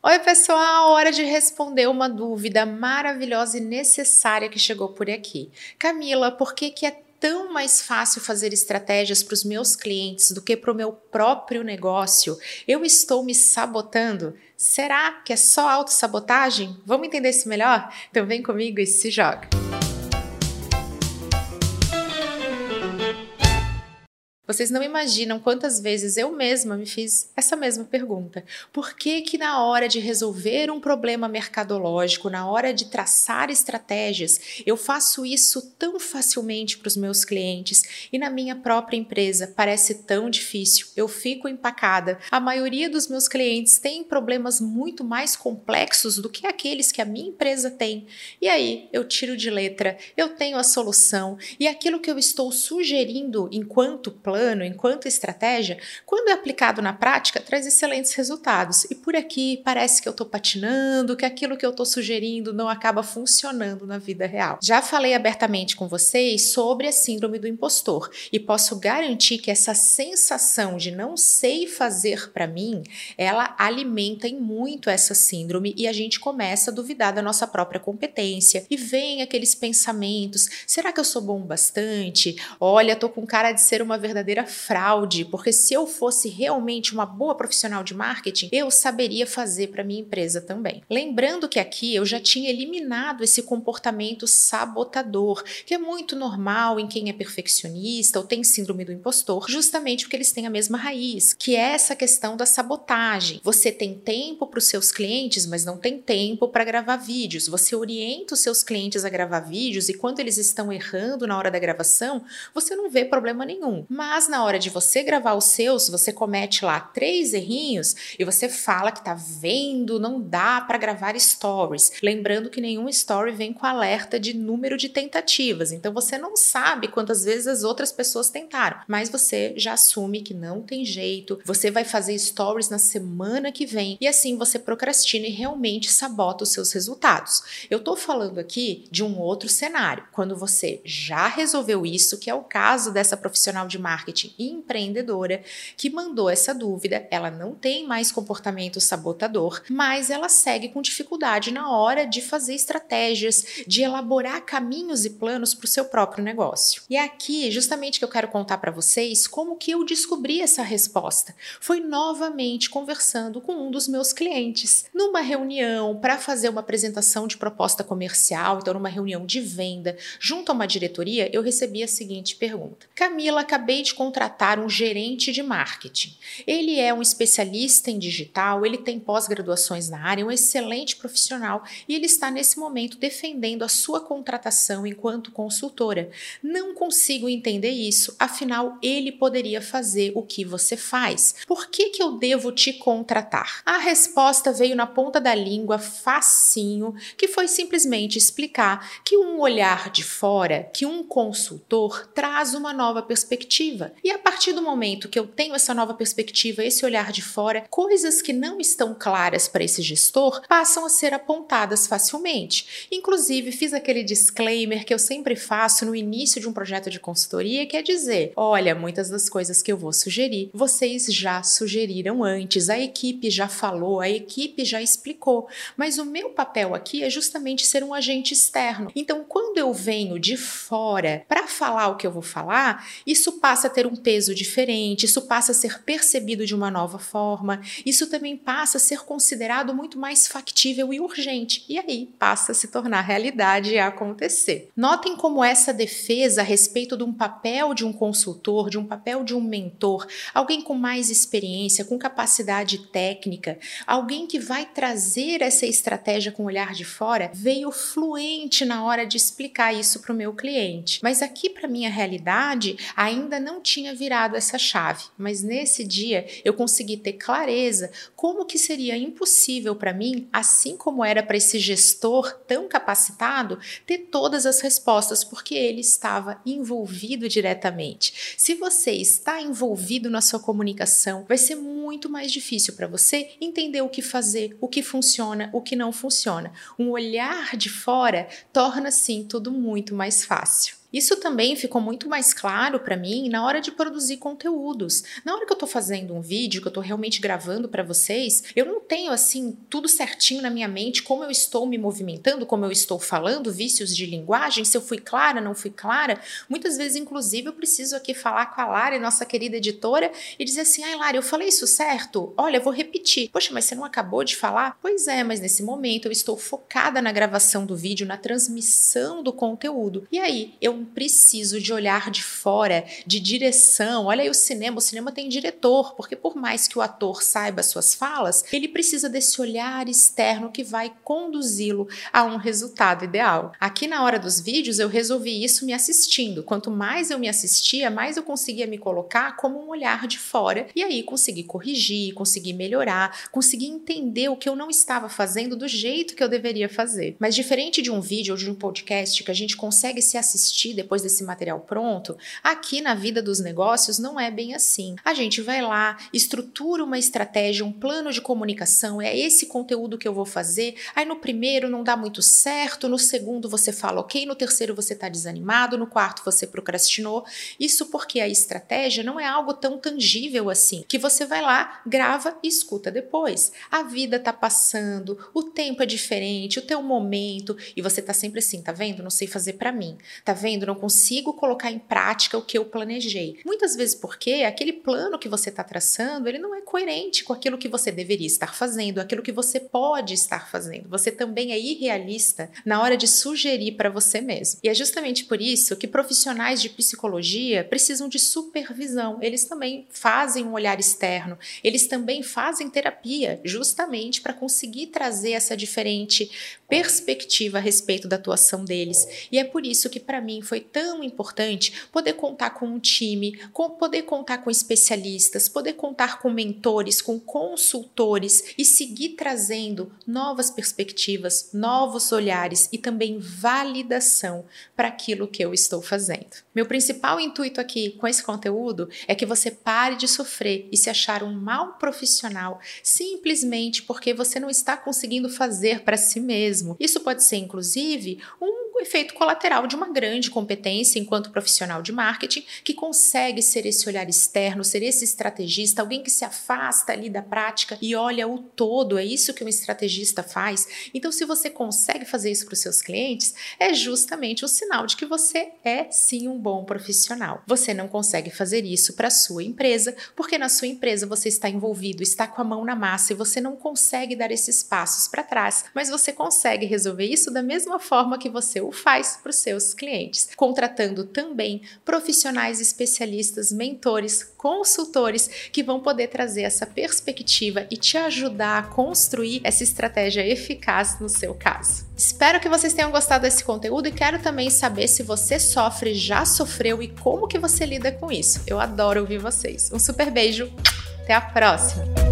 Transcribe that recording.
Oi, pessoal! Hora de responder uma dúvida maravilhosa e necessária que chegou por aqui. Camila, por que, que é tão mais fácil fazer estratégias para os meus clientes do que para o meu próprio negócio? Eu estou me sabotando? Será que é só autossabotagem? Vamos entender isso melhor? Então vem comigo e se joga! Vocês não imaginam quantas vezes eu mesma me fiz essa mesma pergunta. Por que que na hora de resolver um problema mercadológico, na hora de traçar estratégias, eu faço isso tão facilmente para os meus clientes e na minha própria empresa parece tão difícil? Eu fico empacada. A maioria dos meus clientes tem problemas muito mais complexos do que aqueles que a minha empresa tem. E aí, eu tiro de letra, eu tenho a solução e aquilo que eu estou sugerindo enquanto plano plano, enquanto estratégia, quando é aplicado na prática, traz excelentes resultados. E por aqui parece que eu estou patinando, que aquilo que eu estou sugerindo não acaba funcionando na vida real. Já falei abertamente com vocês sobre a síndrome do impostor e posso garantir que essa sensação de não sei fazer para mim, ela alimenta em muito essa síndrome e a gente começa a duvidar da nossa própria competência e vem aqueles pensamentos: será que eu sou bom bastante? Olha, tô com cara de ser uma verdadeira verdadeira fraude, porque se eu fosse realmente uma boa profissional de marketing, eu saberia fazer para minha empresa também. Lembrando que aqui eu já tinha eliminado esse comportamento sabotador, que é muito normal em quem é perfeccionista ou tem síndrome do impostor, justamente porque eles têm a mesma raiz, que é essa questão da sabotagem. Você tem tempo para os seus clientes, mas não tem tempo para gravar vídeos. Você orienta os seus clientes a gravar vídeos e quando eles estão errando na hora da gravação, você não vê problema nenhum. Mas mas na hora de você gravar os seus, você comete lá três errinhos e você fala que tá vendo, não dá para gravar stories. Lembrando que nenhum story vem com alerta de número de tentativas. Então você não sabe quantas vezes as outras pessoas tentaram, mas você já assume que não tem jeito. Você vai fazer stories na semana que vem e assim você procrastina e realmente sabota os seus resultados. Eu tô falando aqui de um outro cenário, quando você já resolveu isso, que é o caso dessa profissional de marketing marketing e empreendedora que mandou essa dúvida. Ela não tem mais comportamento sabotador, mas ela segue com dificuldade na hora de fazer estratégias, de elaborar caminhos e planos para o seu próprio negócio. E é aqui, justamente, que eu quero contar para vocês como que eu descobri essa resposta. Foi novamente conversando com um dos meus clientes numa reunião para fazer uma apresentação de proposta comercial, então numa reunião de venda, junto a uma diretoria, eu recebi a seguinte pergunta: Camila, acabei de contratar um gerente de marketing. Ele é um especialista em digital, ele tem pós-graduações na área, um excelente profissional e ele está nesse momento defendendo a sua contratação enquanto consultora. Não consigo entender isso, afinal ele poderia fazer o que você faz. Por que, que eu devo te contratar? A resposta veio na ponta da língua, facinho, que foi simplesmente explicar que um olhar de fora, que um consultor traz uma nova perspectiva e a partir do momento que eu tenho essa nova perspectiva, esse olhar de fora, coisas que não estão claras para esse gestor passam a ser apontadas facilmente. Inclusive, fiz aquele disclaimer que eu sempre faço no início de um projeto de consultoria, que é dizer: olha, muitas das coisas que eu vou sugerir, vocês já sugeriram antes, a equipe já falou, a equipe já explicou, mas o meu papel aqui é justamente ser um agente externo. Então, quando eu venho de fora para falar o que eu vou falar, isso passa a ter um peso diferente, isso passa a ser percebido de uma nova forma, isso também passa a ser considerado muito mais factível e urgente, e aí passa a se tornar realidade e acontecer. Notem como essa defesa a respeito de um papel de um consultor, de um papel de um mentor, alguém com mais experiência, com capacidade técnica, alguém que vai trazer essa estratégia com o olhar de fora, veio fluente na hora de explicar isso para o meu cliente. Mas aqui, para minha realidade, ainda não tinha virado essa chave, mas nesse dia eu consegui ter clareza como que seria impossível para mim, assim como era para esse gestor tão capacitado, ter todas as respostas, porque ele estava envolvido diretamente. Se você está envolvido na sua comunicação, vai ser muito mais difícil para você entender o que fazer, o que funciona, o que não funciona. Um olhar de fora torna sim tudo muito mais fácil. Isso também ficou muito mais claro para mim na hora de produzir conteúdos. Na hora que eu tô fazendo um vídeo, que eu tô realmente gravando para vocês, eu não tenho assim tudo certinho na minha mente como eu estou me movimentando, como eu estou falando, vícios de linguagem, se eu fui clara, não fui clara. Muitas vezes, inclusive, eu preciso aqui falar com a Lara, nossa querida editora, e dizer assim: ai, Lara, eu falei isso certo? Olha, vou repetir. Poxa, mas você não acabou de falar? Pois é, mas nesse momento eu estou focada na gravação do vídeo, na transmissão do conteúdo. E aí, eu preciso de olhar de fora, de direção. Olha aí o cinema, o cinema tem diretor, porque por mais que o ator saiba suas falas, ele precisa desse olhar externo que vai conduzi-lo a um resultado ideal. Aqui na hora dos vídeos eu resolvi isso me assistindo. Quanto mais eu me assistia, mais eu conseguia me colocar como um olhar de fora e aí conseguir corrigir, conseguir melhorar, conseguir entender o que eu não estava fazendo do jeito que eu deveria fazer. Mas diferente de um vídeo ou de um podcast que a gente consegue se assistir depois desse material pronto, aqui na vida dos negócios não é bem assim. A gente vai lá, estrutura uma estratégia, um plano de comunicação, é esse conteúdo que eu vou fazer. Aí no primeiro não dá muito certo, no segundo você fala ok, no terceiro você está desanimado, no quarto você procrastinou. Isso porque a estratégia não é algo tão tangível assim, que você vai lá, grava e escuta depois. A vida tá passando, o tempo é diferente, o teu momento, e você tá sempre assim, tá vendo? Não sei fazer para mim. Tá vendo? não consigo colocar em prática o que eu planejei. Muitas vezes porque aquele plano que você está traçando, ele não é coerente com aquilo que você deveria estar fazendo, aquilo que você pode estar fazendo. Você também é irrealista na hora de sugerir para você mesmo. E é justamente por isso que profissionais de psicologia precisam de supervisão. Eles também fazem um olhar externo, eles também fazem terapia, justamente para conseguir trazer essa diferente perspectiva a respeito da atuação deles. E é por isso que para mim foi tão importante poder contar com um time, com, poder contar com especialistas, poder contar com mentores, com consultores e seguir trazendo novas perspectivas, novos olhares e também validação para aquilo que eu estou fazendo. Meu principal intuito aqui com esse conteúdo é que você pare de sofrer e se achar um mau profissional simplesmente porque você não está conseguindo fazer para si mesmo. Isso pode ser inclusive um o efeito colateral de uma grande competência enquanto profissional de marketing que consegue ser esse olhar externo, ser esse estrategista, alguém que se afasta ali da prática e olha o todo. É isso que um estrategista faz. Então, se você consegue fazer isso para os seus clientes, é justamente o sinal de que você é sim um bom profissional. Você não consegue fazer isso para a sua empresa, porque na sua empresa você está envolvido, está com a mão na massa e você não consegue dar esses passos para trás, mas você consegue resolver isso da mesma forma que você o faz para os seus clientes, contratando também profissionais especialistas, mentores, consultores que vão poder trazer essa perspectiva e te ajudar a construir essa estratégia eficaz no seu caso. Espero que vocês tenham gostado desse conteúdo e quero também saber se você sofre, já sofreu e como que você lida com isso. Eu adoro ouvir vocês. Um super beijo, até a próxima!